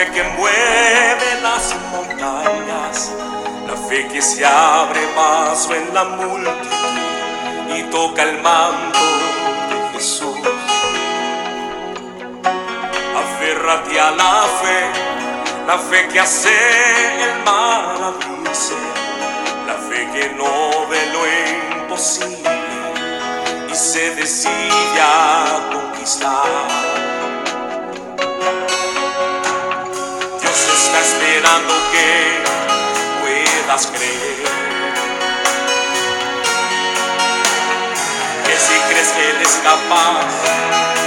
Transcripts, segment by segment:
fe que mueve las montañas, la fe que se abre paso en la multitud y toca el manto de Jesús. Aférrate a la fe, la fe que hace el abrirse, la fe que no ve lo imposible y se decide a conquistar. Está esperando que puedas creer. Que si crees que Él es capaz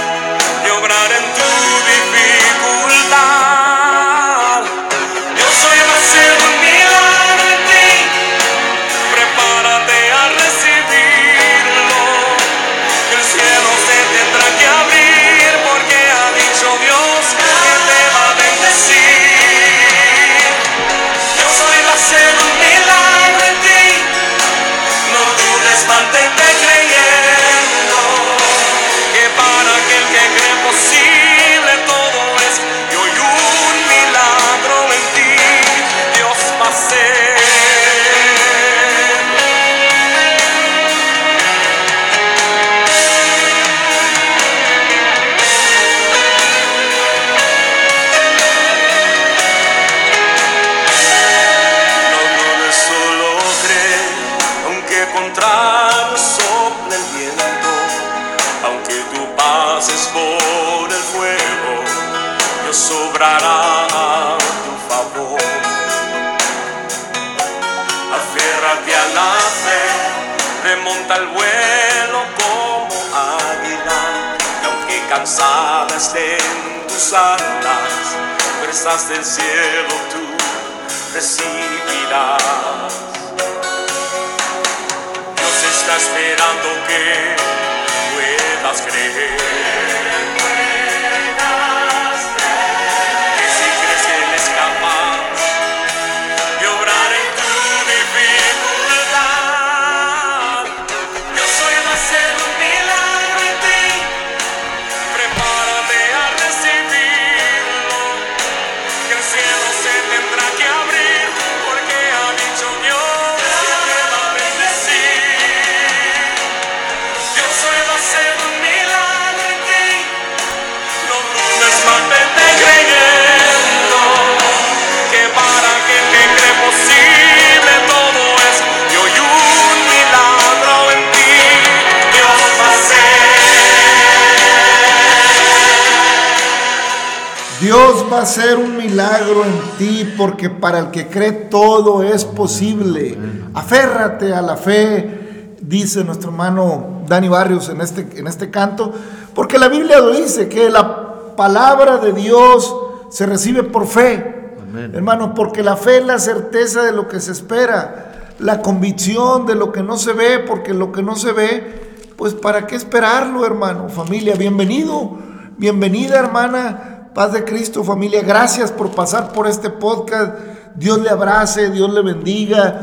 cansada en tus alas, fuerzas del cielo tú recibirás. Dios está esperando que puedas creer. Dios va a hacer un milagro en ti porque para el que cree todo es posible. Aférrate a la fe, dice nuestro hermano Dani Barrios en este, en este canto, porque la Biblia lo dice, que la palabra de Dios se recibe por fe. Hermano, porque la fe es la certeza de lo que se espera, la convicción de lo que no se ve, porque lo que no se ve, pues para qué esperarlo, hermano. Familia, bienvenido, bienvenida, hermana Paz de Cristo, familia. Gracias por pasar por este podcast. Dios le abrace, Dios le bendiga.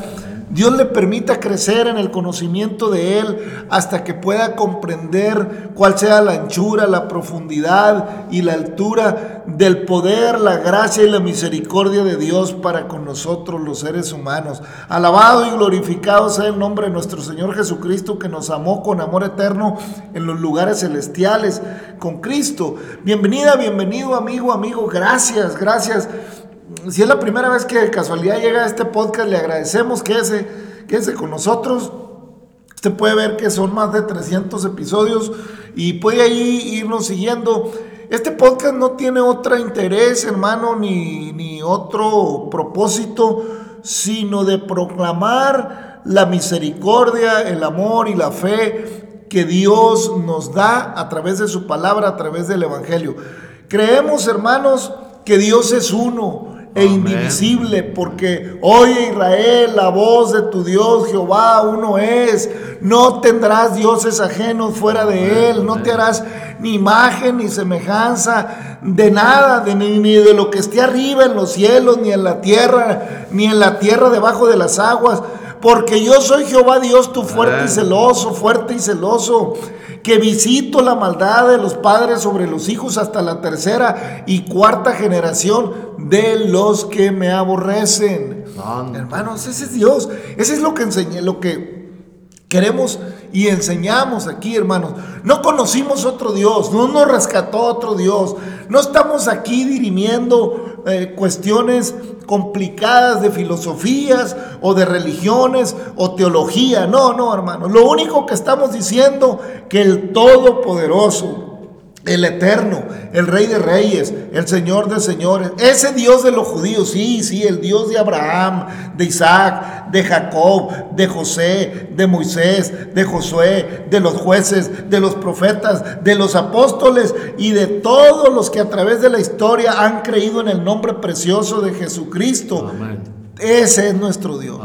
Dios le permita crecer en el conocimiento de Él hasta que pueda comprender cuál sea la anchura, la profundidad y la altura del poder, la gracia y la misericordia de Dios para con nosotros los seres humanos. Alabado y glorificado sea el nombre de nuestro Señor Jesucristo que nos amó con amor eterno en los lugares celestiales con Cristo. Bienvenida, bienvenido amigo, amigo. Gracias, gracias si es la primera vez que de casualidad llega a este podcast, le agradecemos que ese, ese con nosotros. Usted puede ver que son más de 300 episodios y puede ahí irnos siguiendo. Este podcast no tiene otro interés, hermano, ni, ni otro propósito, sino de proclamar la misericordia, el amor y la fe que Dios nos da a través de su palabra, a través del Evangelio. Creemos, hermanos, que Dios es uno e indivisible, porque oye Israel, la voz de tu Dios Jehová uno es. No tendrás dioses ajenos fuera de él, no te harás ni imagen ni semejanza de nada, de, ni, ni de lo que esté arriba en los cielos, ni en la tierra, ni en la tierra debajo de las aguas porque yo soy Jehová Dios, tu fuerte y celoso, fuerte y celoso, que visito la maldad de los padres sobre los hijos hasta la tercera y cuarta generación de los que me aborrecen. Hermanos, ese es Dios, ese es lo que enseñé, lo que queremos y enseñamos aquí, hermanos. No conocimos otro Dios, no nos rescató otro Dios. No estamos aquí dirimiendo eh, cuestiones complicadas de filosofías o de religiones o teología. No, no, hermano. Lo único que estamos diciendo que el Todopoderoso el eterno, el rey de reyes, el señor de señores, ese Dios de los judíos, sí, sí, el Dios de Abraham, de Isaac, de Jacob, de José, de Moisés, de Josué, de los jueces, de los profetas, de los apóstoles y de todos los que a través de la historia han creído en el nombre precioso de Jesucristo. Ese es nuestro Dios.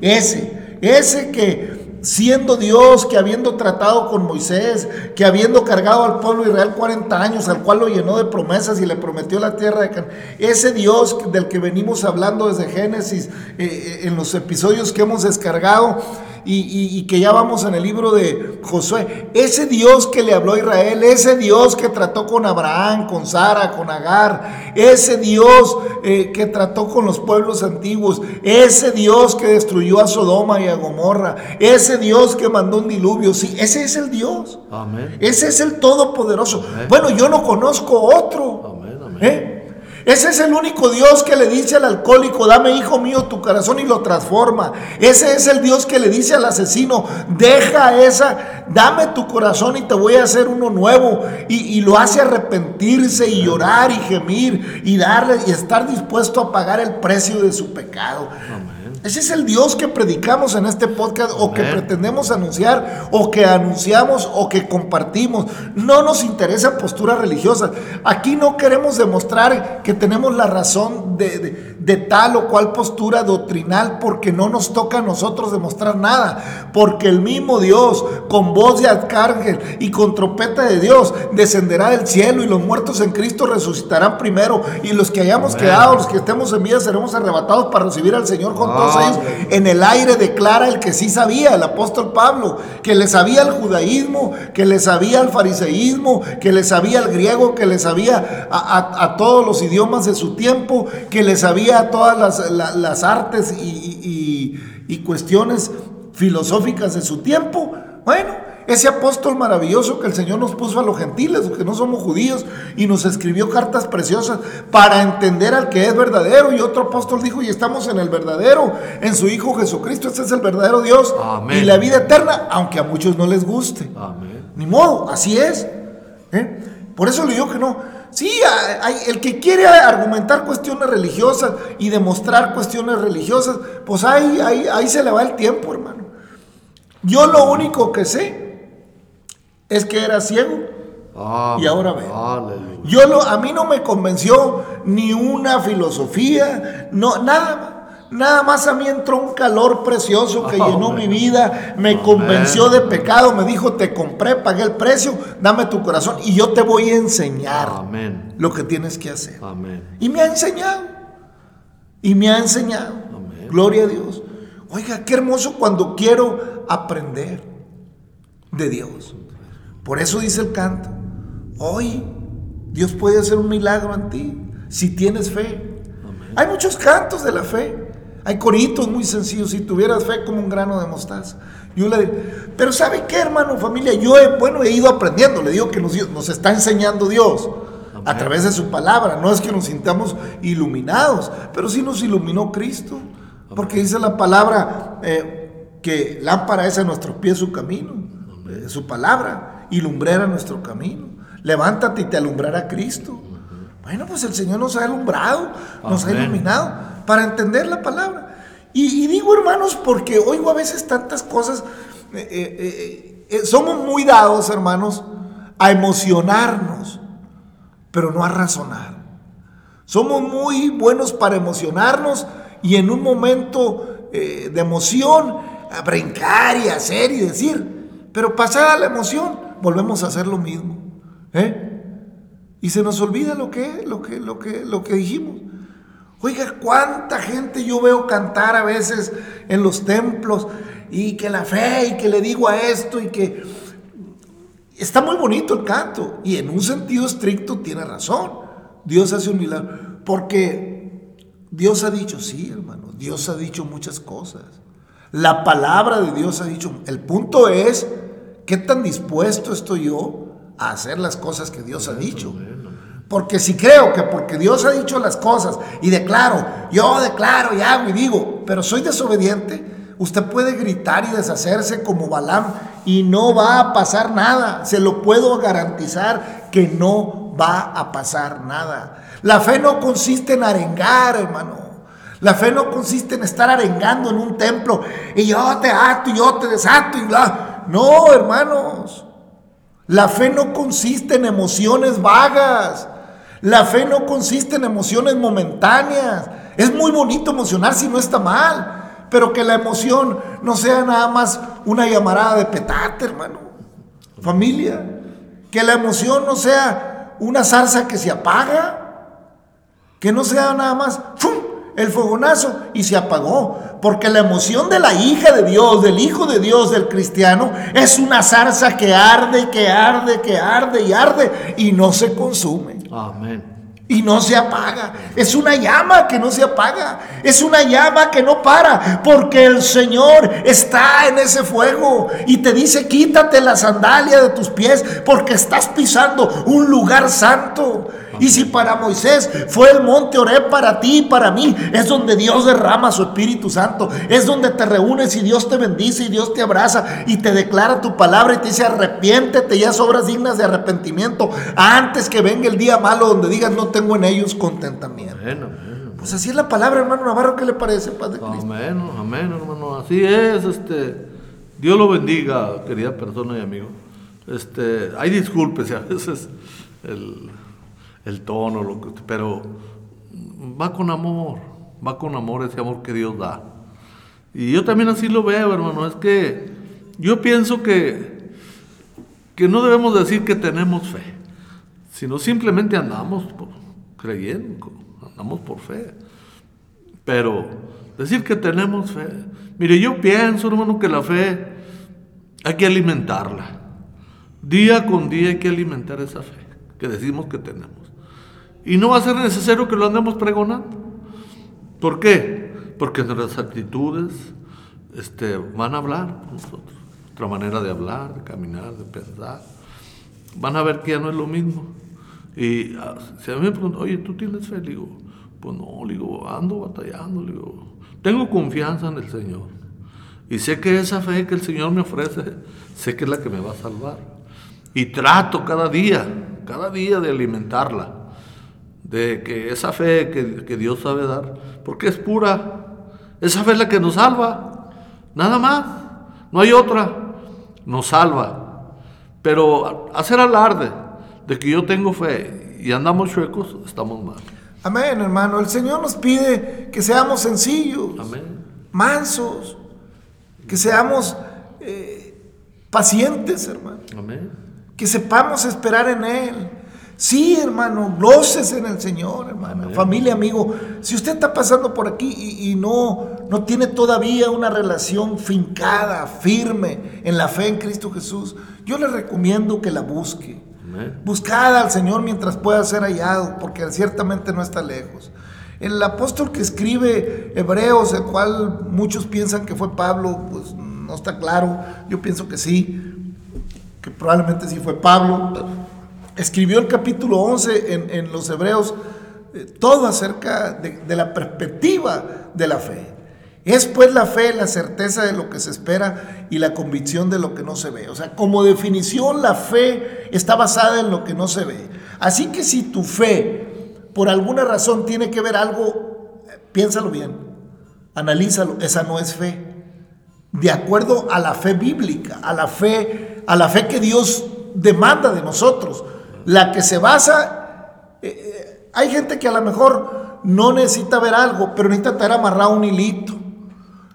Ese, ese que siendo Dios, que habiendo tratado con Moisés, que habiendo cargado al pueblo Israel 40 años, al cual lo llenó de promesas y le prometió la tierra de Canaán, ese Dios del que venimos hablando desde Génesis, eh, eh, en los episodios que hemos descargado, y, que ya vamos en el libro de Josué. Ese Dios que le habló a Israel, ese Dios que trató con Abraham, con Sara, con Agar, ese Dios eh, que trató con los pueblos antiguos, ese Dios que destruyó a Sodoma y a Gomorra, ese Dios que mandó un diluvio, sí, ese es el Dios. Amén. Ese es el Todopoderoso. Bueno, yo no conozco otro. Amén, amén. ¿Eh? Ese es el único Dios que le dice al alcohólico, dame hijo mío tu corazón y lo transforma. Ese es el Dios que le dice al asesino, deja esa, dame tu corazón y te voy a hacer uno nuevo. Y, lo hace arrepentirse y llorar y gemir y darle y estar dispuesto a pagar el precio de su pecado. Ese es el Dios que predicamos en este podcast o que pretendemos anunciar o que anunciamos o que compartimos. No nos interesa postura religiosa. Aquí no queremos demostrar que tenemos la razón de, de, tal o cual postura doctrinal porque no nos toca a nosotros demostrar nada. Porque el mismo Dios con voz de arcángel y con trompeta de Dios descenderá del cielo y los muertos en Cristo resucitarán primero y los que hayamos quedado, los que estemos en vida seremos arrebatados para recibir al Señor en el aire declara el que sí sabía, el apóstol Pablo, que le sabía el judaísmo, que le sabía el fariseísmo, que le sabía el griego, que le sabía a, todos los idiomas de su tiempo, que le sabía todas las, artes y, y cuestiones filosóficas de su tiempo. Bueno, ese apóstol maravilloso que el Señor nos puso a los gentiles, que no somos judíos, y nos escribió cartas preciosas para entender al que es verdadero. Y otro apóstol dijo, y estamos en el verdadero, en su Hijo Jesucristo, este es el verdadero Dios y la vida eterna, aunque a muchos no les guste. Ni modo, así es. ¿eh? Por eso le digo que no. Sí, hay, el que quiere argumentar cuestiones religiosas y demostrar cuestiones religiosas, pues ahí, ahí, ahí se le va el tiempo, hermano. Yo lo único que sé es que era ciego y ahora ve. Yo lo, a mí no me convenció ni una filosofía, no, nada Nada más a mí entró un calor precioso que llenó mi vida, me convenció de pecado, me dijo, te compré, pagué el precio, dame tu corazón y yo te voy a enseñar lo que tienes que hacer. Y me ha enseñado, y me ha enseñado. Gloria a Dios. Oiga, qué hermoso cuando quiero aprender de Dios. Por eso dice el canto, hoy Dios puede hacer un milagro en ti si tienes fe. Hay muchos cantos de la fe. Hay coritos muy sencillos. Si tuvieras fe como un grano de mostaza. Yo le pero ¿sabe qué, hermano, familia? Yo he, bueno, he ido aprendiendo. Le digo que nos, nos está enseñando Dios a través de su palabra. No es que nos sintamos iluminados, pero sí nos iluminó Cristo. Porque dice la palabra eh, que lámpara es a nuestros pies su camino, eh, su palabra y lumbrera nuestro camino. Levántate y te alumbrará Cristo. Bueno, pues el Señor nos ha alumbrado, nos ha iluminado para entender la palabra. Y, digo, hermanos, porque oigo a veces tantas cosas, eh, eh, eh, somos muy dados, hermanos, a emocionarnos, pero no a razonar. Somos muy buenos para emocionarnos y en un momento de emoción a brincar y hacer y decir, pero pasada la emoción, volvemos a hacer lo mismo. ¿eh? Y se nos olvida lo que, lo que, lo que, lo que dijimos. Oiga, cuánta gente yo veo cantar a veces en los templos y que la fe y que le digo a esto y que está muy bonito el canto y en un sentido estricto tiene razón. Dios hace un milagro porque Dios ha dicho, sí, hermano, Dios ha dicho muchas cosas. La palabra de Dios ha dicho, el punto es, ¿qué tan dispuesto estoy yo a hacer las cosas que Dios ha dicho? Porque si creo que porque Dios ha dicho las cosas y declaro, yo declaro y hago y digo, pero soy desobediente, usted puede gritar y deshacerse como Balaam y no va a pasar nada. Se lo puedo garantizar que no va a pasar nada. La fe no consiste en arengar, hermano. La fe no consiste en estar arengando en un templo y yo te ato y yo te desato y bla. No, hermanos. La fe no consiste en emociones vagas. La fe no consiste en emociones momentáneas. Es muy bonito emocionar si no está mal, pero que la emoción no sea nada más una llamarada de petate, hermano. Familia. Que la emoción no sea una zarza que se apaga. Que no sea nada más el fogonazo y se apagó. Porque la emoción de la hija de Dios, del hijo de Dios, del cristiano, es una zarza que arde, que arde, que arde y arde y no se consume. Amén. Y no se apaga. Es una llama que no se apaga. Es una llama que no para. Porque el Señor está en ese fuego. Y te dice, quítate la sandalia de tus pies. Porque estás pisando un lugar santo. Y si para Moisés fue el monte Oré para ti y para mí, es donde Dios derrama su Espíritu Santo. Es donde te reúnes y Dios te bendice y Dios te abraza y te declara tu palabra y te dice arrepiéntete ya obras dignas de arrepentimiento antes que venga el día malo donde digas no tengo en ellos contentamiento. Pues así es la palabra, hermano Navarro, ¿qué le parece, Padre Cristo? Amén, amén, hermano. Así es, este, Dios lo bendiga, querida persona y amigo. Este, hay disculpes a veces el el tono, lo que, pero va con amor, va con amor ese amor que Dios da. Y yo también así lo veo, hermano, es que yo pienso que, que no debemos decir que tenemos fe, sino simplemente andamos creyendo, andamos por fe. Pero decir que tenemos fe, mire, yo pienso, hermano, que la fe hay que alimentarla. Día con día hay que alimentar esa fe que decimos que tenemos. Y no va a ser necesario que lo andemos pregonando. ¿Por qué? Porque nuestras actitudes este, van a hablar por nosotros. Otra manera de hablar, de caminar, de pensar. Van a ver que ya no es lo mismo. Y ah, si a mí me preguntan, oye, ¿tú tienes fe? Le digo, pues no, le digo, ando batallando, le digo, tengo confianza en el Señor. Y sé que esa fe que el Señor me ofrece, sé que es la que me va a salvar. Y trato cada día, cada día de alimentarla de que esa fe que, Dios sabe dar, porque es pura, esa fe es la que nos salva, nada más, no hay otra, nos salva. Pero hacer alarde de que yo tengo fe y andamos chuecos, estamos mal. Amén, hermano. El Señor nos pide que seamos sencillos, mansos, que seamos eh, pacientes, hermano. Amén. Que sepamos esperar en Él Sí, hermano, goces en el Señor, hermano. Familia, amigo, si usted está pasando por aquí y, no, no tiene todavía una relación fincada, firme en la fe en Cristo Jesús, yo le recomiendo que la busque. Buscada al Señor mientras pueda ser hallado, porque ciertamente no está lejos. El apóstol que escribe Hebreos, el cual muchos piensan que fue Pablo, pues no está claro. Yo pienso que sí, que probablemente sí fue Pablo escribió el capítulo 11 en, los Hebreos, eh, todo acerca de, la perspectiva de la fe. Es pues la fe la certeza de lo que se espera y la convicción de lo que no se ve. O sea, como definición la fe está basada en lo que no se ve. Así que si tu fe por alguna razón tiene que ver algo, piénsalo bien, analízalo, esa no es fe. De acuerdo a la fe bíblica, a la fe, a la fe que Dios demanda de nosotros la que se basa, eh, eh, hay gente que a lo mejor no necesita ver algo, pero necesita traer amarrado un hilito,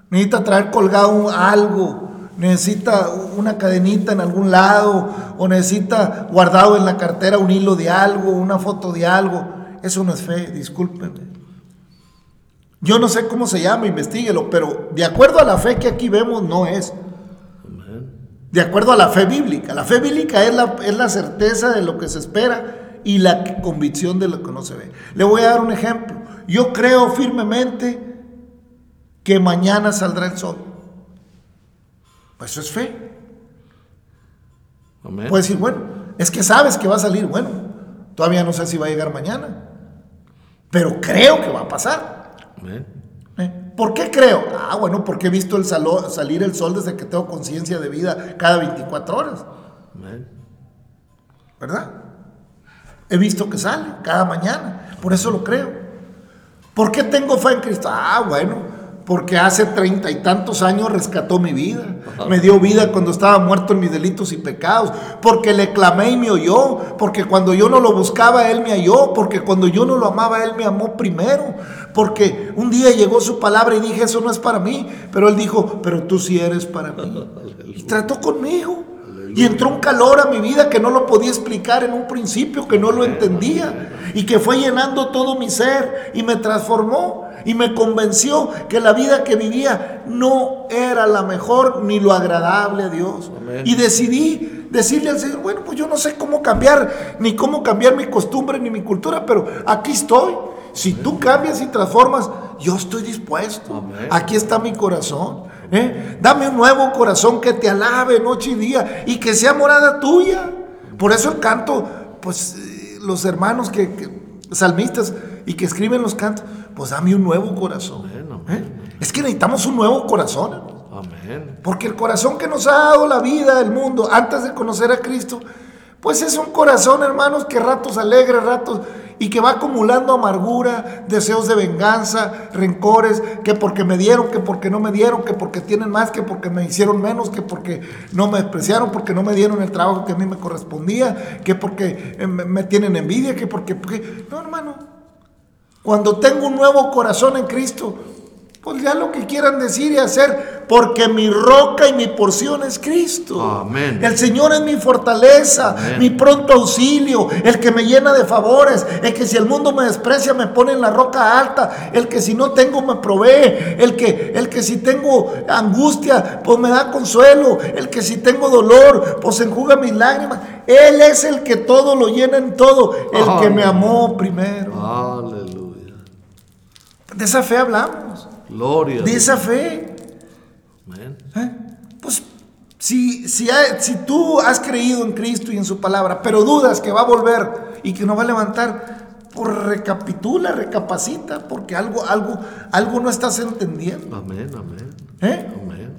necesita traer colgado algo, necesita una cadenita en algún lado, o necesita guardado en la cartera un hilo de algo, una foto de algo. Eso no es fe, discúlpenme. Yo no sé cómo se llama, investiguelo, pero de acuerdo a la fe que aquí vemos, no es. De acuerdo a la fe bíblica. La fe bíblica es la, es la certeza de lo que se espera y la convicción de lo que no se ve. Le voy a dar un ejemplo. Yo creo firmemente que mañana saldrá el sol. Pues eso es fe. Amén. Puedes decir, bueno, es que sabes que va a salir. Bueno, todavía no sé si va a llegar mañana. Pero creo que va a pasar. Amén. ¿Por qué creo? Ah, bueno, porque he visto el salo- salir el sol desde que tengo conciencia de vida cada 24 horas. ¿verdad? He visto que sale cada mañana, por eso lo creo. ¿Por qué tengo fe en Cristo? Ah, bueno, porque hace treinta y tantos años rescató mi vida, me dio vida cuando estaba muerto en mis delitos y pecados, porque le clamé y me oyó, porque cuando yo no lo buscaba, Él me halló, porque cuando yo no lo amaba, Él me amó primero, porque un día llegó su palabra y dije, eso no es para mí, pero Él dijo, pero tú sí eres para mí. Y trató conmigo. Y entró un calor a mi vida que no lo podía explicar en un principio, que no lo entendía. Y que fue llenando todo mi ser y me transformó y me convenció que la vida que vivía no era la mejor ni lo agradable a Dios. Amén. Y decidí decirle al Señor, bueno, pues yo no sé cómo cambiar, ni cómo cambiar mi costumbre ni mi cultura, pero aquí estoy. Si tú cambias y transformas, yo estoy dispuesto. Amén. Aquí está mi corazón. ¿eh? Dame un nuevo corazón que te alabe noche y día y que sea morada tuya. Por eso el canto, pues eh, los hermanos que, que- salmistas y que escriben los cantos, pues dame un nuevo corazón. Amén, ¿eh? Es que necesitamos un nuevo corazón. Amén. Porque el corazón que nos ha dado la vida, el mundo, antes de conocer a Cristo, pues es un corazón, hermanos, que ratos alegre, ratos, y que va acumulando amargura, deseos de venganza, rencores, que porque me dieron, que porque no me dieron, que porque tienen más, que porque me hicieron menos, que porque no me despreciaron, porque no me dieron el trabajo que a mí me correspondía, que porque eh, me, me tienen envidia, que porque, porque... No, hermano, cuando tengo un nuevo corazón en Cristo, pues ya lo que quieran decir y hacer, porque mi roca y mi porción es Cristo. Amén. El Señor es mi fortaleza, Amén. mi pronto auxilio, el que me llena de favores, el que si el mundo me desprecia me pone en la roca alta, el que si no tengo me provee, el que, el que si tengo angustia, pues me da consuelo, el que si tengo dolor, pues enjuga mis lágrimas. Él es el que todo lo llena en todo, el que me amó primero. Aleluya. De esa fe hablamos. Gloria. De esa fe. Amén. ¿eh? Pues si, si, hay- si tú has creído en Cristo y en su palabra, pero dudas que va a volver y que no va a levantar, pues recapitula, recapacita, porque algo, algo, algo no estás entendiendo. Amén. Amén. ¿eh? Amén.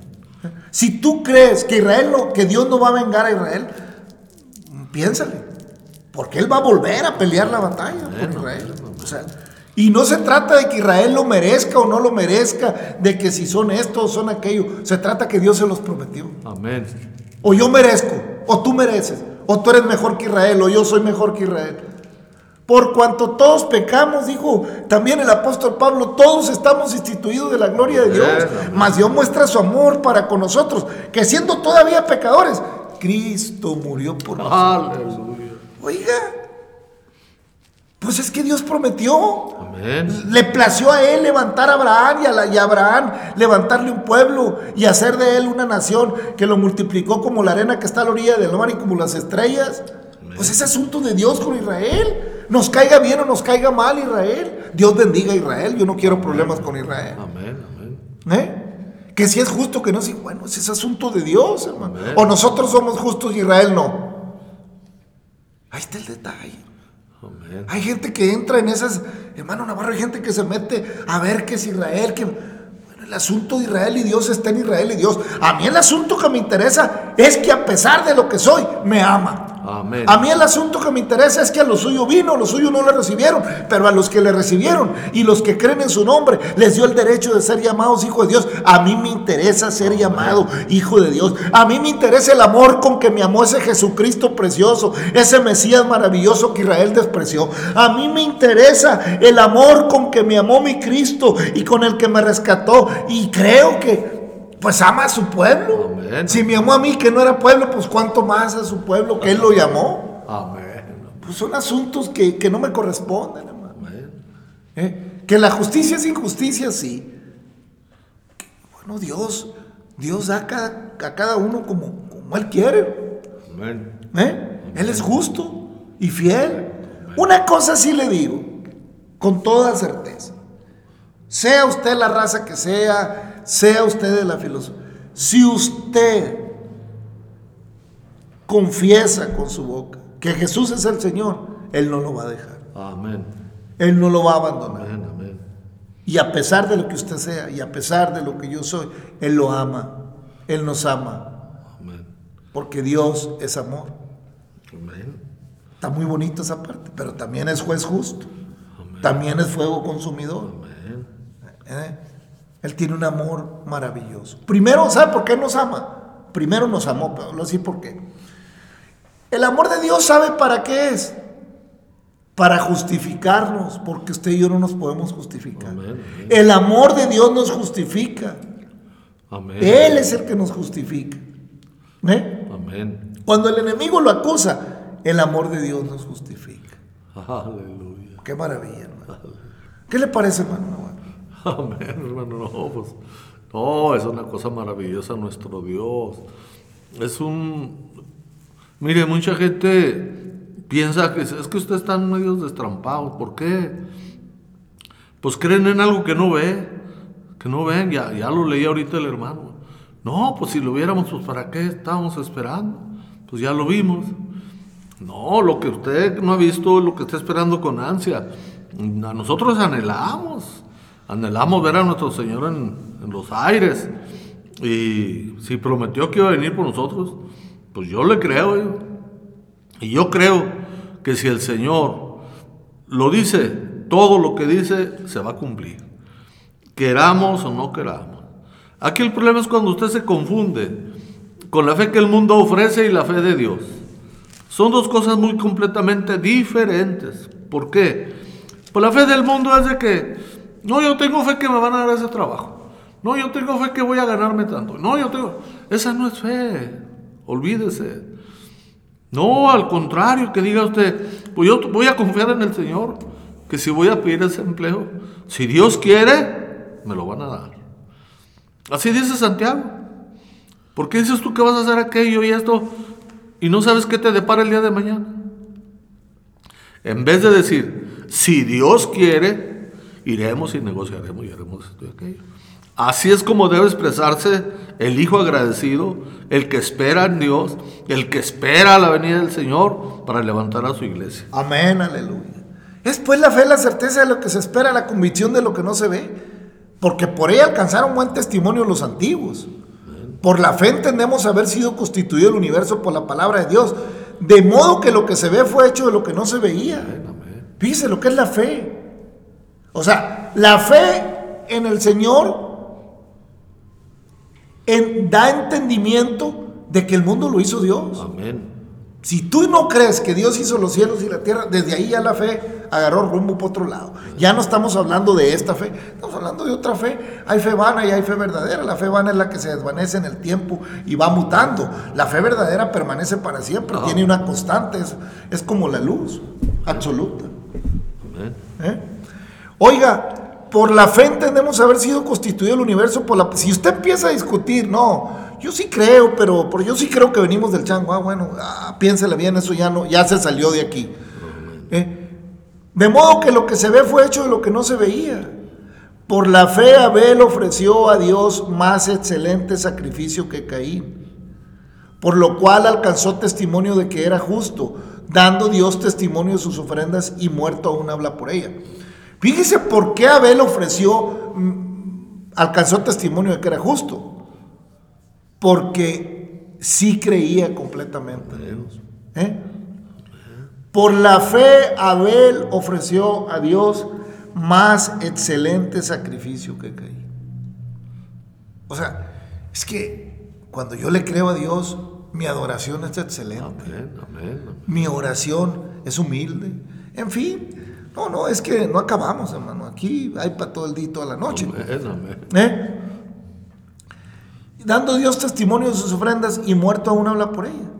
Si tú crees que Israel no, que Dios no va a vengar a Israel, piénsale, porque Él va a volver a pelear la batalla por Amén, Israel. amén, O sea, y no se trata de que Israel lo merezca o no lo merezca, de que si son esto o son aquello. Se trata que Dios se los prometió. Amén. O yo merezco, o tú mereces, o tú eres mejor que Israel, o yo soy mejor que Israel. Por cuanto todos pecamos, dijo también el apóstol Pablo, todos estamos instituidos de la gloria de Dios. Mas Dios muestra su amor para con nosotros, que siendo todavía pecadores, Cristo murió por nosotros. Aleluya. Oiga, pues es que Dios prometió. Amén. Le plació a él levantar a Abraham y a, la- y a Abraham levantarle un pueblo y hacer de él una nación que lo multiplicó como la arena que está a la orilla del mar y como las estrellas. Pues es asunto de Dios con Israel. Nos caiga bien o nos caiga mal Israel. Dios bendiga a Israel. Yo no quiero problemas con Israel. Amén. Amén. ¿Eh? Que si es justo que no, sí, bueno, ese es asunto de Dios, hermano. O nosotros somos justos y Israel no. Ahí está el detalle. Hay gente que entra en esas, hermano Navarro, hay gente que se mete a ver qué es Israel, que bueno, el asunto de Israel y Dios está en Israel y Dios. A mí el asunto que me interesa es que a pesar de lo que soy, me ama. A mí el asunto que me interesa es que a lo suyo vino, los suyos no le recibieron, pero a los que le recibieron y los que creen en su nombre, les dio el derecho de ser llamados hijos de Dios. A mí me interesa ser llamado hijo de Dios. A mí me interesa el amor con que me amó ese Jesucristo precioso, ese Mesías maravilloso que Israel despreció. A mí me interesa el amor con que me amó mi Cristo y con el que me rescató. Y creo que pues ama a su pueblo. Amén. Si me amó a mí que no era pueblo, pues cuánto más a su pueblo que él lo llamó. Amén. Pues son asuntos que, que no me corresponden, hermano. ¿Eh? Que la justicia es injusticia, sí. Bueno, Dios, Dios da a cada, a cada uno como, como Él quiere. Amén. ¿Eh? Él es justo y fiel. Una cosa sí le digo, con toda certeza. Sea usted la raza que sea, sea usted de la filosofía. Si usted confiesa con su boca que Jesús es el Señor, Él no lo va a dejar. Amén. Él no lo va a abandonar. Amén. Amén. Y a pesar de lo que usted sea, y a pesar de lo que yo soy, Él lo ama. Él nos ama. Amén. Porque Dios es amor. Amén. Está muy bonito esa parte, pero también es juez justo. Amén. También es fuego consumidor. Amén. ¿eh? Él tiene un amor maravilloso. Primero, ¿sabe por qué nos ama? Primero nos amó, pero lo decir por qué. El amor de Dios sabe para qué es. Para justificarnos, porque usted y yo no nos podemos justificar. Amén, amén. El amor de Dios nos justifica. Amén. Él es el que nos justifica. ¿Eh? Amén. Cuando el enemigo lo acusa, el amor de Dios nos justifica. Aleluya. Qué maravilla, hermano. ¿Qué le parece, hermano? Amén, hermano. No, pues, no, es una cosa maravillosa nuestro Dios. Es un... Mire, mucha gente piensa que es que ustedes están medios destrampados. ¿Por qué? Pues creen en algo que no ve, que no ven. Ya, ya lo leí ahorita el hermano. No, pues si lo viéramos, pues ¿para qué estábamos esperando? Pues ya lo vimos. No, lo que usted no ha visto es lo que está esperando con ansia. Nosotros anhelamos, anhelamos ver a nuestro Señor en, los aires. Y si prometió que iba a venir por nosotros, pues yo le creo. ¿eh? Y yo creo que si el Señor lo dice, todo lo que dice se va a cumplir. Queramos o no queramos. Aquí el problema es cuando usted se confunde con la fe que el mundo ofrece y la fe de Dios. Son dos cosas muy completamente diferentes. ¿Por qué? Pues la fe del mundo es de que, no, yo tengo fe que me van a dar ese trabajo. No, yo tengo fe que voy a ganarme tanto. No, yo tengo... Esa no es fe. Olvídese. No, al contrario, que diga usted, pues yo voy a confiar en el Señor, que si voy a pedir ese empleo, si Dios quiere, me lo van a dar. Así dice Santiago. ¿Por qué dices tú que vas a hacer aquello y esto y no sabes qué te depara el día de mañana? En vez de decir, si Dios quiere, iremos y negociaremos y haremos esto y aquello. Así es como debe expresarse el hijo agradecido, el que espera en Dios, el que espera la venida del Señor para levantar a su iglesia. Amén, aleluya. Es pues la fe, la certeza de lo que se espera, la convicción de lo que no se ve. Porque por ella alcanzaron buen testimonio los antiguos. Por la fe entendemos haber sido constituido el universo por la palabra de Dios. De modo que lo que se ve fue hecho de lo que no se veía. Fíjese lo que es la fe. O sea, la fe en el Señor en- da entendimiento de que el mundo lo hizo Dios. Amén. Si tú no crees que Dios hizo los cielos y la tierra, desde ahí ya la fe agarró rumbo por otro lado. Ya no estamos hablando de esta fe, estamos hablando de otra fe. Hay fe vana y hay fe verdadera. La fe vana es la que se desvanece en el tiempo y va mutando. La fe verdadera permanece para siempre, tiene una constante, es, es como la luz absoluta. Amén. ¿Eh? Oiga, por la fe entendemos haber sido constituido el universo por la si usted empieza a discutir, no, yo sí creo, pero, pero yo sí creo que venimos del chango. Ah, bueno, ah, piénsele bien, eso ya no, ya se salió de aquí. ¿Eh? De modo que lo que se ve fue hecho de lo que no se veía. Por la fe Abel ofreció a Dios más excelente sacrificio que Caín, por lo cual alcanzó testimonio de que era justo, dando Dios testimonio de sus ofrendas y muerto aún habla por ella. Fíjese por qué Abel ofreció, mm, alcanzó testimonio de que era justo, porque sí creía completamente en Dios. ¿eh? Por la fe Abel ofreció a Dios más excelente sacrificio que Caín. O sea, es que cuando yo le creo a Dios, mi adoración es excelente. Amén. Amén. Mi oración es humilde. En fin, no, no, es que no acabamos, hermano. Aquí hay para todo el día y toda la noche. Amén. Amén. ¿Eh? Dando Dios testimonio de sus ofrendas y muerto aún habla por ella.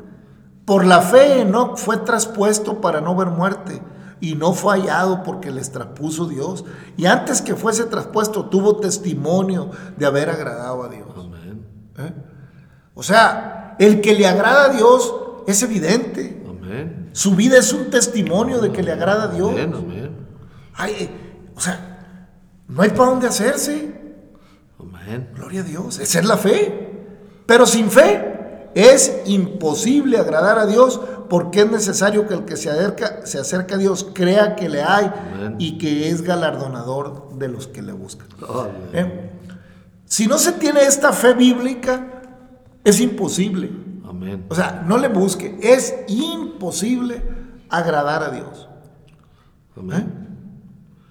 Por la fe Enoch fue traspuesto para no ver muerte y no fue hallado porque les traspuso Dios. Y antes que fuese traspuesto tuvo testimonio de haber agradado a Dios. Amén. ¿Eh? O sea, el que le agrada a Dios es evidente. Amén. Su vida es un testimonio de que le agrada a Dios. Amén. Ay, o sea, no hay para dónde hacerse. Amén. Gloria a Dios. Esa es la fe. Pero sin fe es imposible agradar a Dios porque es necesario que el que se acerca, se acerca a Dios crea que le hay Amén. y que es galardonador de los que le buscan. ¿Eh? Si no se tiene esta fe bíblica, es imposible. Amén. O sea, no le busque. Es imposible agradar a Dios. Amén.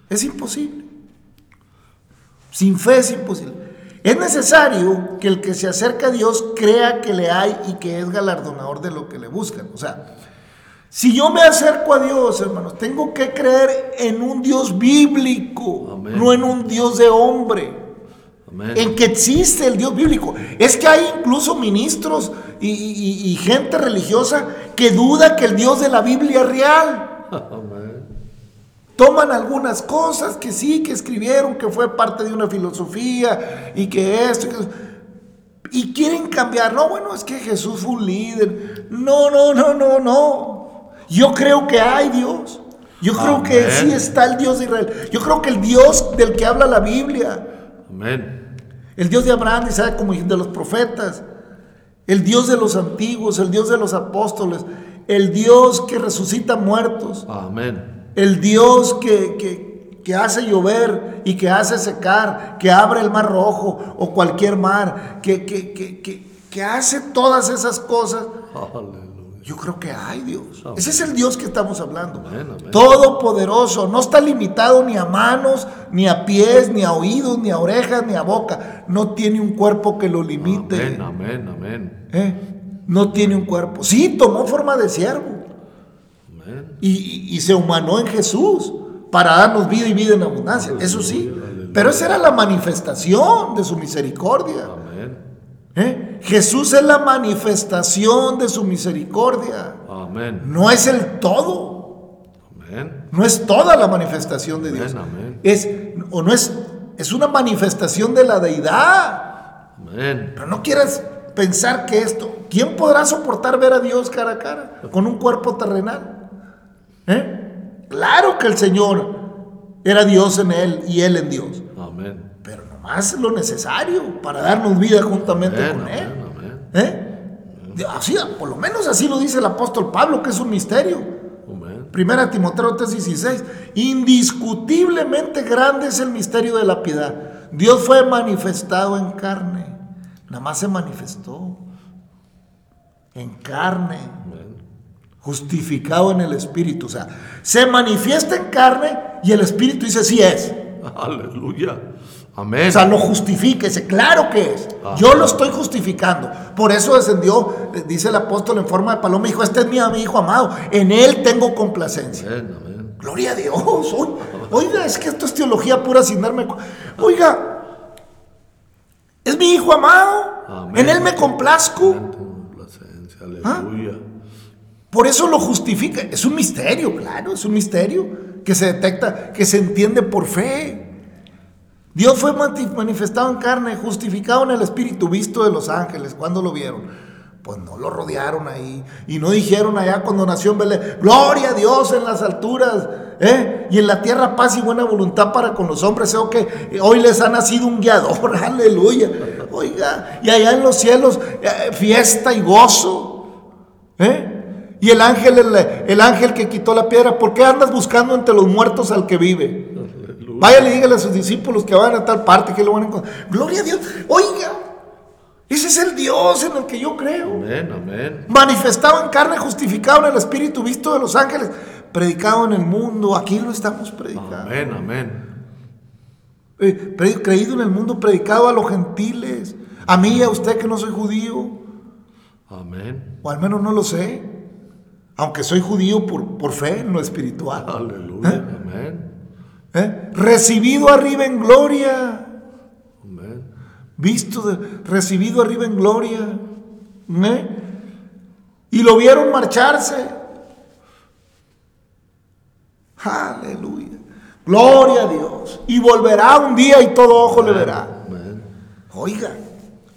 Es imposible. Sin fe es imposible. Es necesario que el que se acerca a Dios crea que le hay y que es galardonador de lo que le buscan. O sea, si yo me acerco a Dios, hermanos, tengo que creer en un Dios bíblico, Amén. no en un Dios de hombre. Amén. En que existe el Dios bíblico. Es que hay incluso ministros y, y- y gente religiosa que duda que el Dios de la Biblia es real. Amén. Toman algunas cosas que sí, que escribieron, que fue parte de una filosofía y que esto. y que Y quieren cambiar. No, bueno, es que Jesús fue un líder. No, no, no, no, no. Yo creo que hay Dios. Yo creo que sí está el Dios de Israel. Yo creo que el Dios del que habla la Biblia, Amén. El Dios de Abraham, de Isaac, como de los profetas, el Dios de los antiguos, el Dios de los apóstoles, el Dios que resucita muertos, Amén. el Dios que, que- que hace llover y que hace secar, que abre el mar rojo o cualquier mar, que, que- que- que- que hace todas esas cosas. Aleluya. Yo creo que hay Dios. Ese es el Dios que estamos hablando. Amén, amén. Todopoderoso. No está limitado ni a manos, ni a pies, ni a oídos, ni a orejas, ni a boca. No tiene un cuerpo que lo limite. Amén. Amén. Amén. ¿Eh? No tiene un cuerpo. Sí, tomó forma de siervo y, y- y se humanó en Jesús para darnos vida y vida en abundancia. Eso sí. Pero esa era la manifestación de su misericordia. Amén. ¿Eh? Jesús es la manifestación de su misericordia. Amén. No es el todo. Amén. No es toda la manifestación de Dios. Amén, amén. Es, o no es, es una manifestación de la deidad. Amén. Pero no quieras pensar que esto, ¿quién podrá soportar ver a Dios cara a cara con un cuerpo terrenal? ¿Eh? Claro que el Señor era Dios en él y él en Dios, Amén. Pero nomás lo necesario para darnos vida juntamente con él. ¿Eh? Así, por lo menos así lo dice el apóstol Pablo, que es un misterio. Primera Timoteo 3:16. Indiscutiblemente grande es el misterio de la piedad. Dios fue manifestado en carne. Nada más se manifestó. En carne. Justificado en el Espíritu. O sea, se manifiesta en carne y el Espíritu dice sí es. Aleluya. Amén. O sea, lo justifica, dice, claro que es. Yo lo estoy justificando. Por eso descendió, eh, dice el apóstol en forma de paloma, dijo, este es mi, mi hijo amado, en él tengo complacencia. Amén. Amén. Gloria a Dios. Oiga, es que esto es teología pura sin darme Oiga, es mi hijo amado. En él me complazco. ¿Ah? Por eso lo justifica. Es un misterio, claro, es un misterio que se detecta, que se entiende por fe. Dios fue manifestado en carne, justificado en el Espíritu, visto de los ángeles. ¿Cuándo lo vieron? Pues no lo rodearon ahí. Y no dijeron allá cuando nació en Belén, gloria a Dios en las alturas. ¿eh? Y en la tierra paz y buena voluntad para con los hombres. Que hoy les ha nacido un guiador. Aleluya. Oiga. Y allá en los cielos, eh, fiesta y gozo. ¿Eh? Y el ángel, el, el ángel que quitó la piedra, ¿por qué andas buscando entre los muertos al que vive? Aleluya. Vaya, le dígale a sus discípulos que van a tal parte, que lo van a encontrar. Gloria a Dios. Oiga, ese es el Dios en el que yo creo. Amén. Amén. Manifestado en carne, justificado en el Espíritu, visto de los ángeles, predicado en el mundo. Aquí lo estamos predicando. Amén. Amén. Eh, creído en el mundo, predicado a los gentiles. A mí y a usted que no soy judío. Amén. O al menos no lo sé. Aunque soy judío por, por fe en lo espiritual. Aleluya. Amén. ¿Eh? Recibido arriba en gloria. Visto, de- recibido arriba en gloria. ¿Eh? Y lo vieron marcharse. Aleluya. Gloria a Dios. Y volverá un día y todo ojo le verá. Oiga,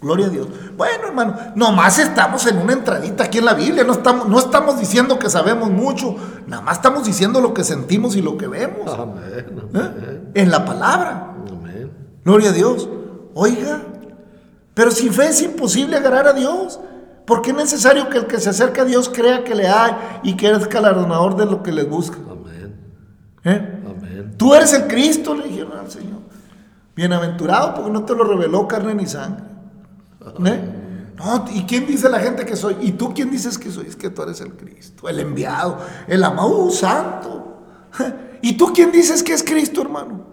gloria a Dios. Bueno, hermano, nomás estamos en una entradita aquí en la Biblia. No estamos, no estamos diciendo que sabemos mucho. Nada más estamos diciendo lo que sentimos y lo que vemos. Amén. ¿eh? En la palabra. Amén. Gloria a Dios. Oiga, pero sin fe es imposible agarrar a Dios. Porque es necesario que el que se acerca a Dios crea que le hay y que eres galardonador de lo que le busca. Amén. ¿Eh? Amén. Tú eres el Cristo, le dijeron al Señor. Bienaventurado porque no te lo reveló carne ni sangre. ¿Eh? No, ¿y quién dice la gente que soy? ¿Y tú quién dices que soy? Es que tú eres el Cristo, el enviado, el amado santo. ¿Y tú quién dices que es Cristo, hermano?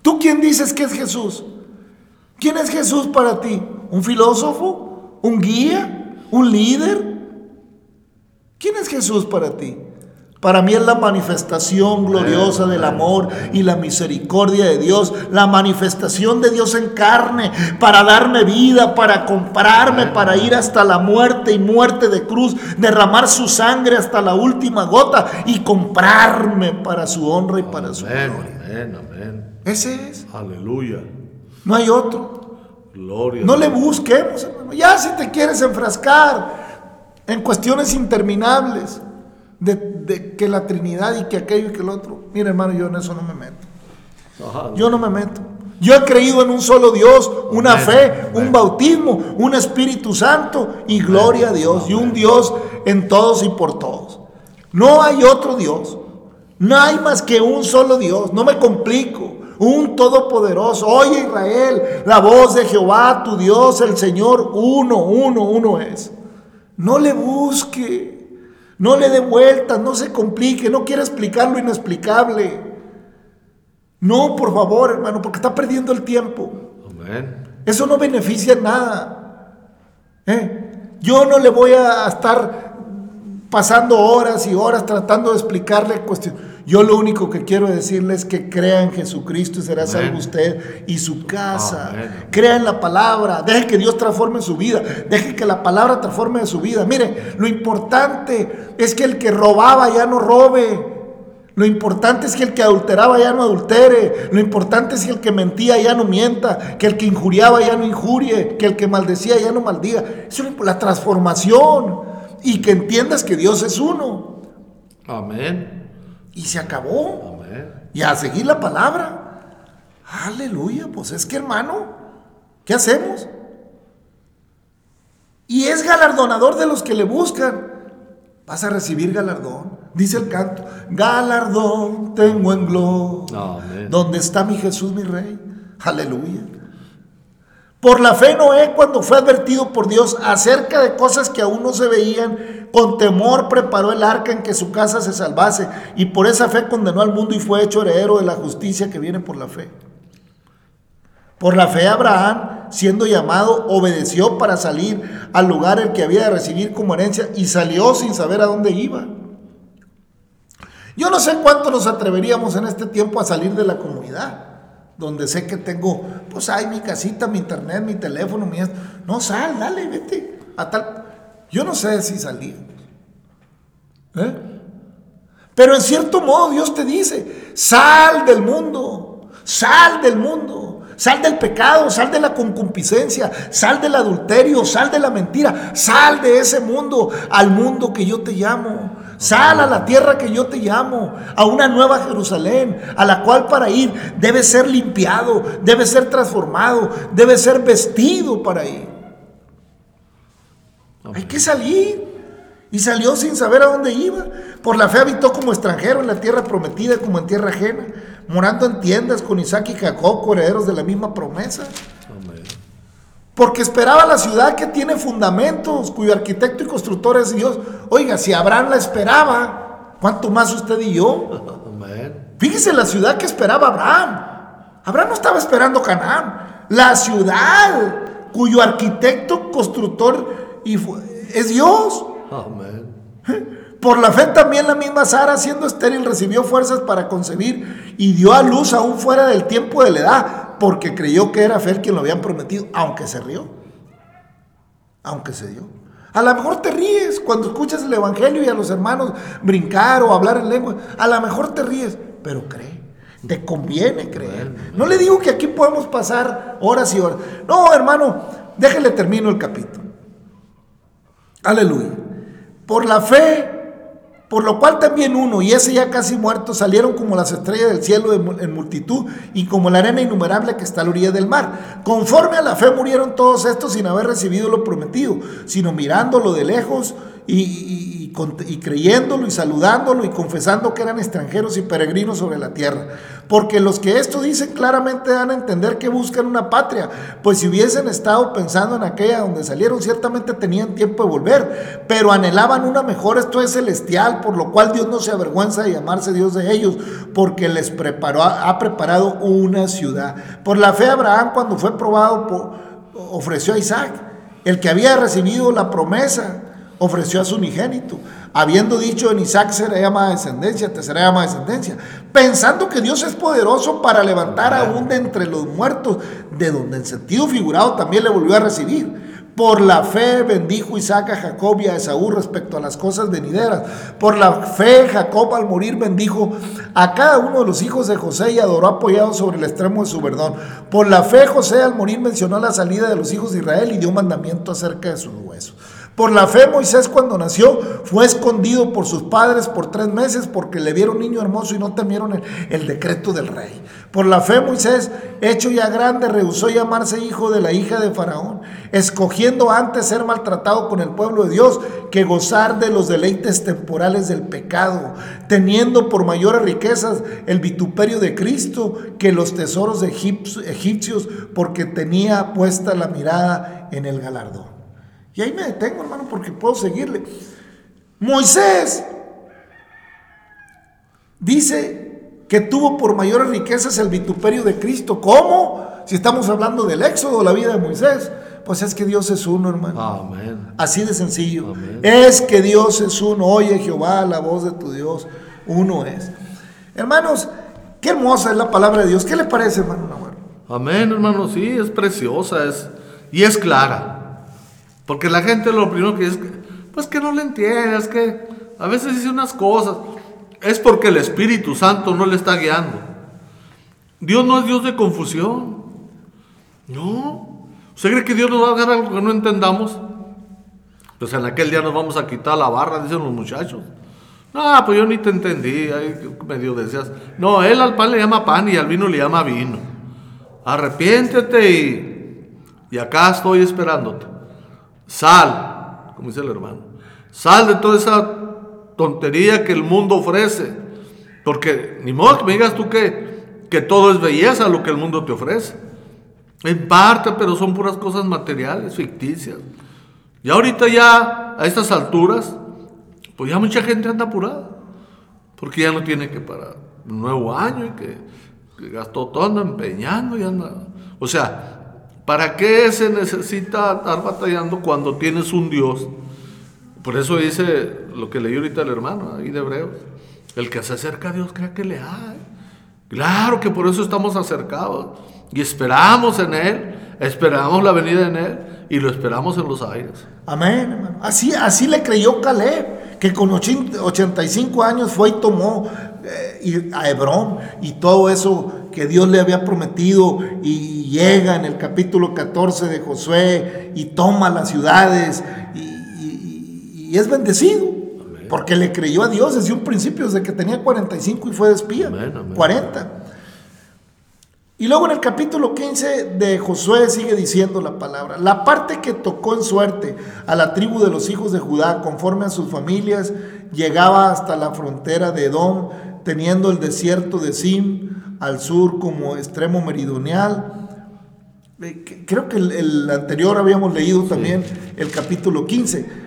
¿Tú quién dices que es Jesús? ¿Quién es Jesús para ti? ¿Un filósofo? ¿Un guía? ¿Un líder? ¿Quién es Jesús para ti? Para mí es la manifestación gloriosa del amor y la misericordia de Dios, la manifestación de Dios en carne, para darme vida, para comprarme, para ir hasta la muerte y muerte de cruz, derramar su sangre hasta la última gota y comprarme para su honra y para su Amén. gloria. Amén. Amén. Ese es, Aleluya. no hay otro. Gloria. No le busquemos, hermano. Ya si te quieres enfrascar en cuestiones interminables de, de que la Trinidad y que aquello y que el otro. Mira, hermano, yo en eso no me meto. Ajá. Yo no me meto. Yo he creído en un solo Dios, una Amén, fe, amén. un bautismo, un Espíritu Santo y gloria a Dios. Y un Dios en todos y por todos. No hay otro Dios. No hay más que un solo Dios. No me complico. Un todopoderoso. Oye Israel, la voz de Jehová, tu Dios, el Señor, uno, uno, uno es. No le busque. No le dé vueltas, no se complique, no quiera explicar lo inexplicable. No, por favor, hermano, porque está perdiendo el tiempo. Amén. Eso no beneficia en nada. ¿Eh? Yo no le voy a estar pasando horas y horas tratando de explicarle cuestiones. Yo lo único que quiero decirle es que crea en Jesucristo y será Amén. salvo usted y su casa. Amén. Crea en la palabra. Deje que Dios transforme su vida. Deje que la palabra transforme su vida. Mire, lo importante es que el que robaba ya no robe. Lo importante es que el que adulteraba ya no adultere. Lo importante es que el que mentía ya no mienta. Que el que injuriaba ya no injurie. Que el que maldecía ya no maldiga. Eso es la transformación. Y que entiendas que Dios es uno. Amén. Y se acabó. Amén. Y a seguir la palabra. Aleluya. Pues es que hermano, ¿qué hacemos? Y es galardonador de los que le buscan. Vas a recibir galardón. Dice el canto, galardón tengo en gloria. ¿Dónde está mi Jesús, mi rey? Aleluya. Por la fe Noé, cuando fue advertido por Dios acerca de cosas que aún no se veían, con temor preparó el arca en que su casa se salvase, y por esa fe condenó al mundo y fue hecho heredero de la justicia que viene por la fe. Por la fe Abraham, siendo llamado, obedeció para salir al lugar el que había de recibir como herencia y salió sin saber a dónde iba. Yo no sé cuánto nos atreveríamos en este tiempo a salir de la comunidad, donde sé que tengo, pues hay mi casita, mi internet, mi teléfono, mi... No, sal, dale, vete. A tal... Yo no sé si salíamos. ¿Eh? Pero en cierto modo Dios te dice, sal del mundo, sal del mundo, sal del pecado, sal de la concupiscencia, sal del adulterio, sal de la mentira, sal de ese mundo al mundo que yo te llamo. Sal a la tierra que yo te llamo, a una nueva Jerusalén, a la cual para ir debe ser limpiado, debe ser transformado, debe ser vestido para ir. Hay que salir. Y salió sin saber a dónde iba. Por la fe habitó como extranjero en la tierra prometida, como en tierra ajena, morando en tiendas con Isaac y Jacob, herederos de la misma promesa. Amén. Porque esperaba la ciudad que tiene fundamentos, cuyo arquitecto y constructor es Dios. Oiga, si Abraham la esperaba, ¿cuánto más usted y yo? Amén. Fíjese la ciudad que esperaba Abraham. Abraham no estaba esperando Canaán. La ciudad cuyo arquitecto, constructor y es Dios. Amén. Por la fe también la misma Sara, siendo estéril, recibió fuerzas para concebir y dio a luz aún fuera del tiempo de la edad, porque creyó que era Fer quien lo habían prometido, aunque se rió. Aunque se dio. A lo mejor te ríes cuando escuchas el Evangelio y a los hermanos brincar o hablar en lengua. A lo mejor te ríes, pero cree. Te conviene creer. No le digo que aquí podemos pasar horas y horas. No, hermano, déjele termino el capítulo. Aleluya. Por la fe por lo cual también uno, y ese ya casi muerto, salieron como las estrellas del cielo en multitud y como la arena innumerable que está a la orilla del mar. Conforme a la fe murieron todos estos sin haber recibido lo prometido, sino mirándolo de lejos y, y, creyéndolo y saludándolo y confesando que eran extranjeros y peregrinos sobre la tierra. Porque los que esto dicen claramente dan a entender que buscan una patria, pues si hubiesen estado pensando en aquella donde salieron, ciertamente tenían tiempo de volver, pero anhelaban una mejor, esto es celestial, por lo cual Dios no se avergüenza de llamarse Dios de ellos, porque les preparó, ha preparado una ciudad. Por la fe Abraham, cuando fue probado, ofreció a Isaac, el que había recibido la promesa ofreció a su unigénito, habiendo dicho en Isaac será llamada descendencia, te será llamada descendencia, pensando que Dios es poderoso para levantar aún de entre los muertos, de donde en sentido figurado también le volvió a recibir. Por la fe bendijo Isaac a Jacob y a Esaú respecto a las cosas venideras. Por la fe Jacob al morir bendijo a cada uno de los hijos de José y adoró apoyado sobre el extremo de su verdón. Por la fe José al morir mencionó la salida de los hijos de Israel y dio mandamiento acerca de sus huesos. Por la fe Moisés cuando nació fue escondido por sus padres por tres meses porque le vieron niño hermoso y no temieron el, decreto del rey. Por la fe Moisés, hecho ya grande, rehusó llamarse hijo de la hija de Faraón, escogiendo antes ser maltratado con el pueblo de Dios que gozar de los deleites temporales del pecado, teniendo por mayores riquezas el vituperio de Cristo que los tesoros egipcios porque tenía puesta la mirada en el galardón. Y ahí me detengo, hermano, porque puedo seguirle. Moisés dice que tuvo por mayores riquezas el vituperio de Cristo. ¿Cómo? Si estamos hablando del éxodo, la vida de Moisés. Pues es que Dios es uno, hermano. Amén. Así de sencillo. Es que Dios es uno. Oye, Jehová, la voz de tu Dios, uno es. Hermanos, qué hermosa es la palabra de Dios. ¿Qué le parece, hermano Amén, hermano. Sí, es preciosa es, y es clara. Porque la gente lo primero que dice, pues que no le entiendes, que a veces dice unas cosas. Es porque el Espíritu Santo no le está guiando. Dios no es Dios de confusión. No. ¿Usted cree que Dios nos va a dar algo que no entendamos? Pues en aquel día nos vamos a quitar la barra, dicen los muchachos. No, pues yo ni te entendí, ahí medio decías. No, él al pan le llama pan y al vino le llama vino. Arrepiéntete y, y acá estoy esperándote. Sal, como dice el hermano. Sal de toda esa tontería que el mundo ofrece. Porque ni modo que me digas tú que, que todo es belleza lo que el mundo te ofrece. En parte, pero son puras cosas materiales, ficticias. Y ahorita ya, a estas alturas, pues ya mucha gente anda apurada. Porque ya no tiene que para un nuevo año y que, que gastó todo, anda empeñando y anda. O sea, ¿Para qué se necesita estar batallando cuando tienes un Dios? Por eso dice lo que leí ahorita el hermano ahí de Hebreos. El que se acerca a Dios crea que le hay. Claro que por eso estamos acercados. Y esperamos en Él, esperamos la venida en Él y lo esperamos en los aires. Amén. Así, así le creyó Caleb, que con 85 años fue y tomó eh, a Hebrón y todo eso que Dios le había prometido y llega en el capítulo 14 de Josué y toma las ciudades y, es bendecido. Porque le creyó a Dios desde un principio, desde que tenía 45 y fue de espía. 40. Y luego en el capítulo 15 de Josué sigue diciendo la palabra, la parte que tocó en suerte a la tribu de los hijos de Judá conforme a sus familias llegaba hasta la frontera de Edom, teniendo el desierto de Sim al sur como extremo meridional creo que el, anterior habíamos leído también el capítulo 15.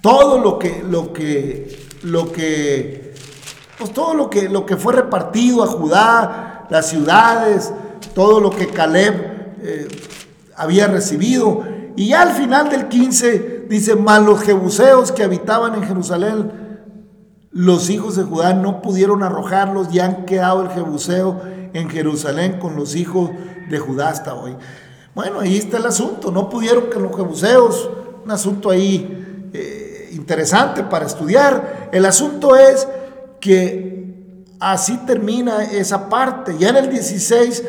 Todo lo que, lo que, lo que, pues todo lo que, lo que fue repartido a Judá, las ciudades, todo lo que Caleb eh, había recibido. Y ya al final del 15 dice, más los jebuseos que habitaban en Jerusalén, los hijos de Judá no pudieron arrojarlos y han quedado el jebuseo en Jerusalén con los hijos de Judá hasta hoy. Bueno, ahí está el asunto. No pudieron que los jebuseos, un asunto ahí eh, interesante para estudiar. El asunto es que así termina esa parte. Ya en el 16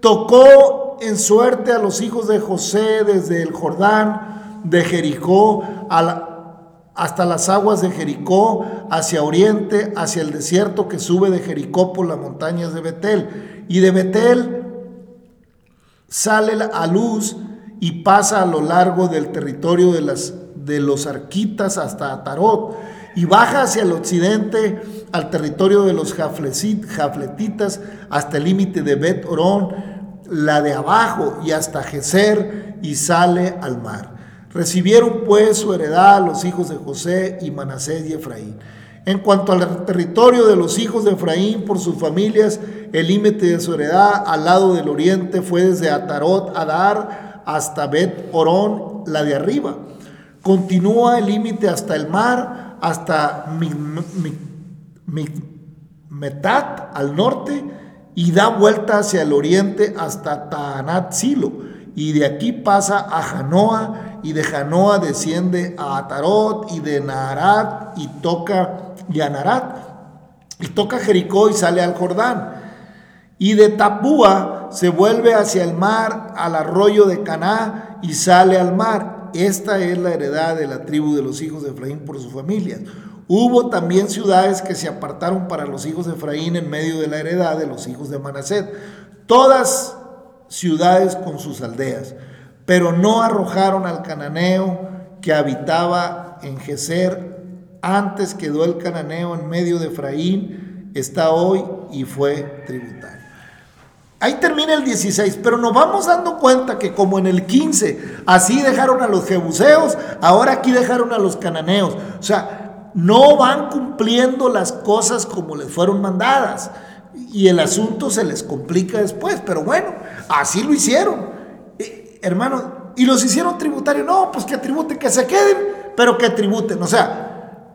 tocó en suerte a los hijos de José desde el Jordán, de Jericó, hasta las aguas de Jericó, hacia oriente, hacia el desierto que sube de Jericó por las montañas de Betel. Y de Betel sale a luz y pasa a lo largo del territorio de, las, de los arquitas hasta Atarot y baja hacia el occidente al territorio de los jafletitas hasta el límite de Bet Orón, la de abajo y hasta Geser y sale al mar. Recibieron pues su heredad los hijos de José y Manasés y Efraín. En cuanto al territorio de los hijos de Efraín por sus familias, el límite de su heredad al lado del oriente fue desde Atarot Adar hasta Bet Orón, la de arriba. Continúa el límite hasta el mar, hasta Metat al norte y da vuelta hacia el oriente hasta Taanat Silo. Y de aquí pasa a Janoa y de Janoa desciende a Atarot y de Naharat y toca y a Narat y toca Jericó y sale al Jordán. Y de Tapúa se vuelve hacia el mar, al arroyo de Caná y sale al mar. Esta es la heredad de la tribu de los hijos de Efraín por sus familias. Hubo también ciudades que se apartaron para los hijos de Efraín en medio de la heredad de los hijos de Manaset. Todas ciudades con sus aldeas, pero no arrojaron al cananeo que habitaba en Geser. Antes quedó el cananeo en medio de Efraín, está hoy y fue tributario. Ahí termina el 16, pero nos vamos dando cuenta que como en el 15, así dejaron a los jebuseos, ahora aquí dejaron a los cananeos. O sea, no van cumpliendo las cosas como les fueron mandadas. Y el asunto se les complica después, pero bueno, así lo hicieron. Hermano, y los hicieron tributarios. No, pues que tributen, que se queden, pero que tributen. O sea,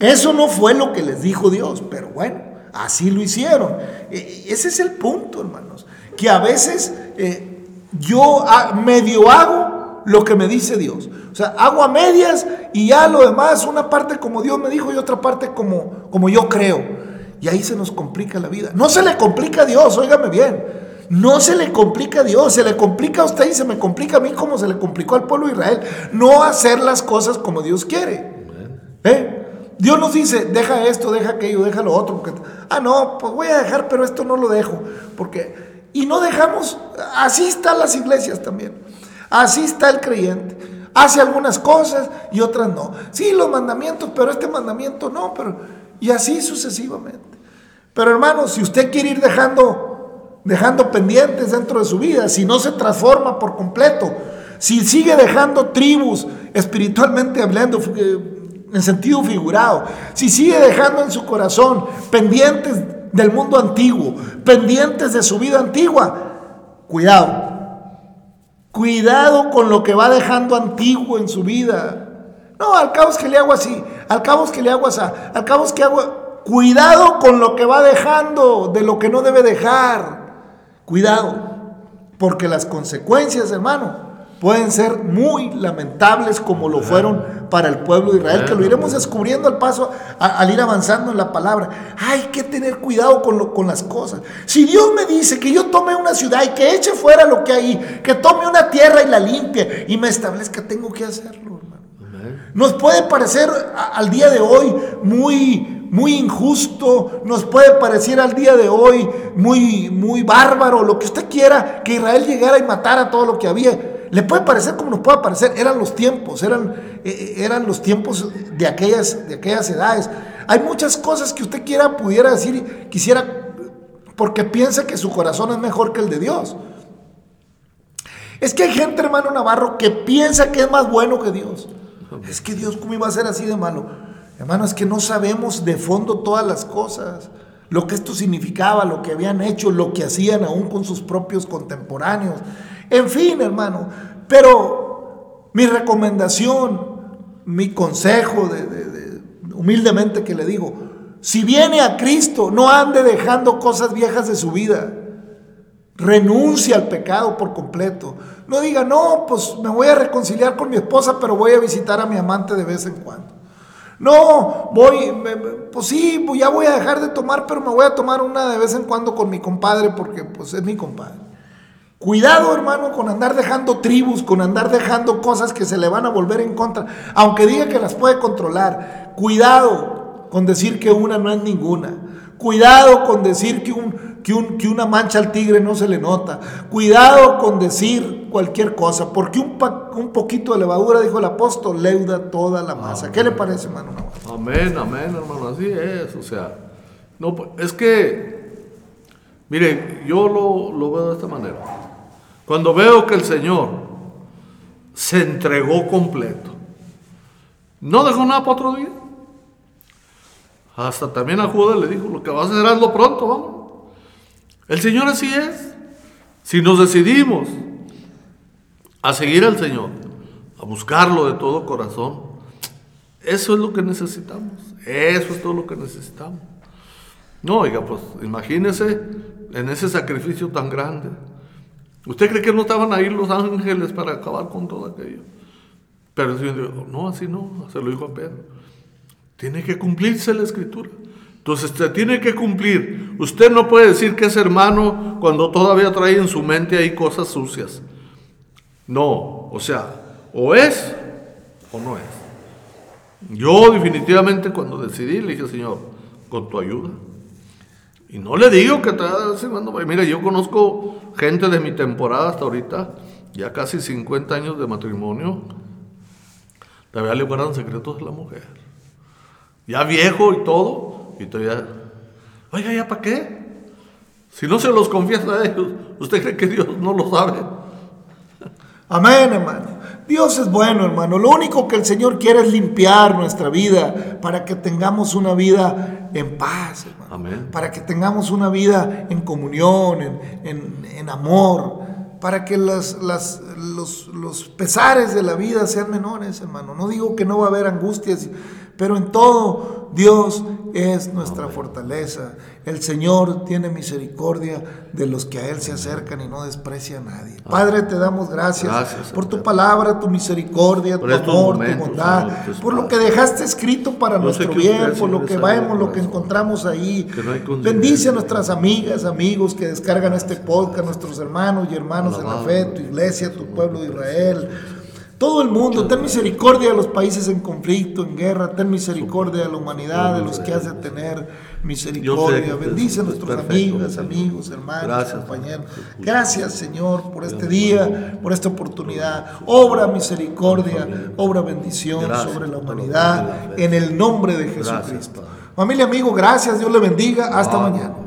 eso no fue lo que les dijo Dios, pero bueno. Así lo hicieron. E, ese es el punto, hermanos. Que a veces eh, yo medio hago lo que me dice Dios. O sea, hago a medias y ya lo demás, una parte como Dios me dijo y otra parte como, como yo creo. Y ahí se nos complica la vida. No se le complica a Dios, óigame bien. No se le complica a Dios, se le complica a usted y se me complica a mí como se le complicó al pueblo de Israel. No hacer las cosas como Dios quiere. ¿Eh? Dios nos dice, deja esto, deja aquello, deja lo otro. Porque, ah, no, pues voy a dejar, pero esto no lo dejo. Porque, y no dejamos, así están las iglesias también. Así está el creyente. Hace algunas cosas y otras no. Sí, los mandamientos, pero este mandamiento no, pero, y así sucesivamente. Pero hermanos, si usted quiere ir dejando, dejando pendientes dentro de su vida, si no se transforma por completo, si sigue dejando tribus espiritualmente hablando, en sentido figurado, si sigue dejando en su corazón pendientes del mundo antiguo, pendientes de su vida antigua, cuidado. Cuidado con lo que va dejando antiguo en su vida. No, al cabo es que le hago así, al cabo es que le hago así, al cabo es que hago... Cuidado con lo que va dejando, de lo que no debe dejar. Cuidado, porque las consecuencias, hermano, pueden ser muy lamentables como lo fueron para el pueblo de Israel, que lo iremos descubriendo al paso, al ir avanzando en la palabra. Hay que tener cuidado con, lo, con las cosas. Si Dios me dice que yo tome una ciudad y que eche fuera lo que hay, que tome una tierra y la limpie y me establezca, tengo que hacerlo, hermano. Nos puede parecer al día de hoy muy, muy injusto, nos puede parecer al día de hoy muy, muy bárbaro, lo que usted quiera, que Israel llegara y matara todo lo que había. Le puede parecer como nos puede parecer, eran los tiempos, eran, eh, eh, eran los tiempos de aquellas, de aquellas edades. Hay muchas cosas que usted quiera, pudiera decir, quisiera, porque piensa que su corazón es mejor que el de Dios. Es que hay gente, hermano Navarro, que piensa que es más bueno que Dios. Es que Dios, ¿cómo iba a ser así de malo? Hermano, es que no sabemos de fondo todas las cosas, lo que esto significaba, lo que habían hecho, lo que hacían aún con sus propios contemporáneos. En fin, hermano, pero mi recomendación, mi consejo, de, humildemente que le digo, si viene a Cristo, no ande dejando cosas viejas de su vida. Renuncia al pecado por completo. No diga, no, pues me voy a reconciliar con mi esposa, pero voy a visitar a mi amante de vez en cuando. No, voy, pues sí, pues ya voy a dejar de tomar, pero me voy a tomar una de vez en cuando con mi compadre porque pues es mi compadre. Cuidado, hermano, con andar dejando tribus, con andar dejando cosas que se le van a volver en contra, aunque diga que las puede controlar. Cuidado con decir que una no es ninguna. Cuidado con decir que una mancha al tigre no se le nota. Cuidado con decir cualquier cosa, porque un, pa- un poquito de levadura, dijo el apóstol, leuda toda la masa. ¿Qué le parece, hermano? Amén, amén, hermano, así es, o sea, no, pues, es que, mire, yo lo, lo veo de esta manera. Cuando veo que el Señor se entregó completo, no dejó nada para otro día. Hasta también a Judas le dijo, lo que vas a hacer hazlo pronto, vamos. El Señor así es. Si nos decidimos a seguir al Señor, a buscarlo de todo corazón, eso es lo que necesitamos. Eso es todo lo que necesitamos. No, oiga, pues imagínese en ese sacrificio tan grande. ¿Usted cree que no estaban ahí los ángeles para acabar con todo aquello? Pero el Señor dijo, no, así no, se lo dijo a Pedro. Tiene que cumplirse la escritura. Entonces se tiene que cumplir. Usted no puede decir que es hermano cuando todavía trae en su mente ahí cosas sucias. No, o sea, o es o no es. Yo definitivamente cuando decidí le dije, Señor, con tu ayuda. Y no le digo que te. Mira, yo conozco gente de mi temporada hasta ahorita, ya casi 50 años de matrimonio. Todavía le guardan secretos a la mujer. Ya viejo y todo, y todavía. Oiga, ¿ya para qué? Si no se los confiesa a ellos, ¿usted cree que Dios no lo sabe? Amén, hermano. Dios es bueno, hermano. Lo único que el Señor quiere es limpiar nuestra vida para que tengamos una vida en paz, hermano. Amén. Para que tengamos una vida en comunión, en, en- en amor. Para que las- las- los, los pesares de la vida sean menores, hermano. No digo que no va a haber angustias, pero en todo Dios es nuestra fortaleza. El Señor tiene misericordia de los que a Él se acercan y no desprecia a nadie. Padre, te damos gracias, Gracias, por tu palabra, tu misericordia, Por tu amor, momentos, tu bondad, Señor, por lo que dejaste escrito para nuestro bien, por lo que vemos, lo que encontramos ahí. No. Bendice a nuestras amigas, amigos que descargan este podcast, nuestros hermanos y hermanos en la fe, tu iglesia, tu pueblo de Israel. Todo el mundo, ten misericordia de los países en conflicto, en guerra, ten misericordia de la humanidad, de los que has de tener misericordia. Bendice a es nuestros amigas, amigos, hermanos, Gracias, compañeros. Gracias, Señor, por este día, por esta oportunidad. Obra misericordia, obra bendición sobre la humanidad, en el nombre de Jesucristo. Familia, amigo, gracias. Dios le bendiga. Hasta mañana.